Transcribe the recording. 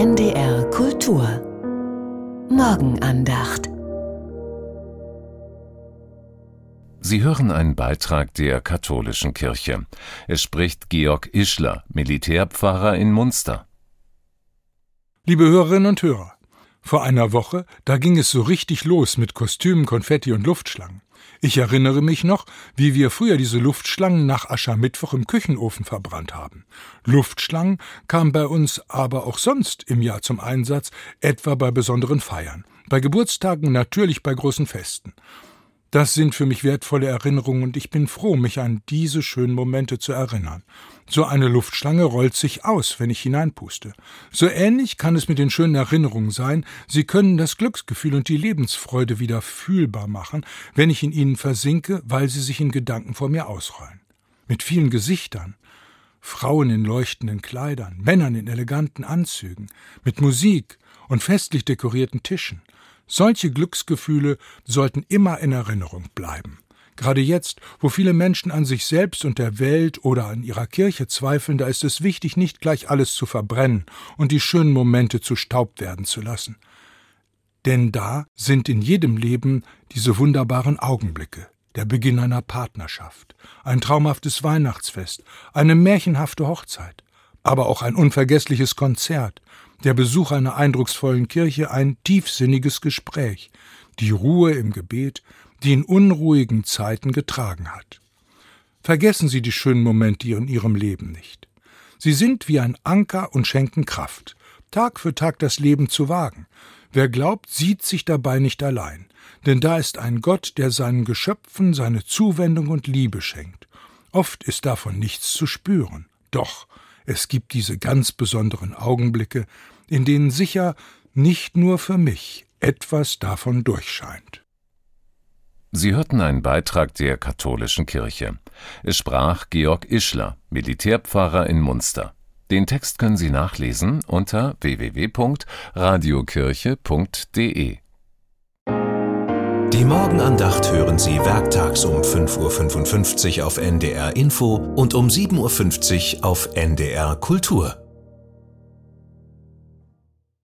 NDR Kultur Morgenandacht Sie hören einen Beitrag der katholischen Kirche. Es spricht Georg Ischler, Militärpfarrer in Munster. Liebe Hörerinnen und Hörer, vor einer Woche, da ging es so richtig los mit Kostümen, Konfetti und Luftschlangen. Ich erinnere mich noch, wie wir früher diese Luftschlangen nach Aschermittwoch im Küchenofen verbrannt haben. Luftschlangen kamen bei uns aber auch sonst im Jahr zum Einsatz, etwa bei besonderen Feiern, bei Geburtstagen, natürlich bei großen Festen. Das sind für mich wertvolle Erinnerungen und ich bin froh, mich an diese schönen Momente zu erinnern. So eine Luftschlange rollt sich aus, wenn ich hineinpuste. So ähnlich kann es mit den schönen Erinnerungen sein, sie können das Glücksgefühl und die Lebensfreude wieder fühlbar machen, wenn ich in ihnen versinke, weil sie sich in Gedanken vor mir ausrollen. Mit vielen Gesichtern, Frauen in leuchtenden Kleidern, Männern in eleganten Anzügen, mit Musik und festlich dekorierten Tischen, solche Glücksgefühle sollten immer in Erinnerung bleiben. Gerade jetzt, wo viele Menschen an sich selbst und der Welt oder an ihrer Kirche zweifeln, da ist es wichtig, nicht gleich alles zu verbrennen und die schönen Momente zu Staub werden zu lassen. Denn da sind in jedem Leben diese wunderbaren Augenblicke, der Beginn einer Partnerschaft, ein traumhaftes Weihnachtsfest, eine märchenhafte Hochzeit, aber auch ein unvergessliches Konzert, der Besuch einer eindrucksvollen Kirche ein tiefsinniges Gespräch, die Ruhe im Gebet, die in unruhigen Zeiten getragen hat. Vergessen Sie die schönen Momente in Ihrem Leben nicht. Sie sind wie ein Anker und schenken Kraft, Tag für Tag das Leben zu wagen. Wer glaubt, sieht sich dabei nicht allein, denn da ist ein Gott, der seinen Geschöpfen seine Zuwendung und Liebe schenkt. Oft ist davon nichts zu spüren. Doch es gibt diese ganz besonderen Augenblicke, in denen sicher nicht nur für mich etwas davon durchscheint. Sie hörten einen Beitrag der katholischen Kirche. Es sprach Georg Ischler, Militärpfarrer in Munster. Den Text können Sie nachlesen unter www.radiokirche.de. Die Morgenandacht hören Sie werktags um 5.55 Uhr auf NDR Info und um 7.50 Uhr auf NDR Kultur.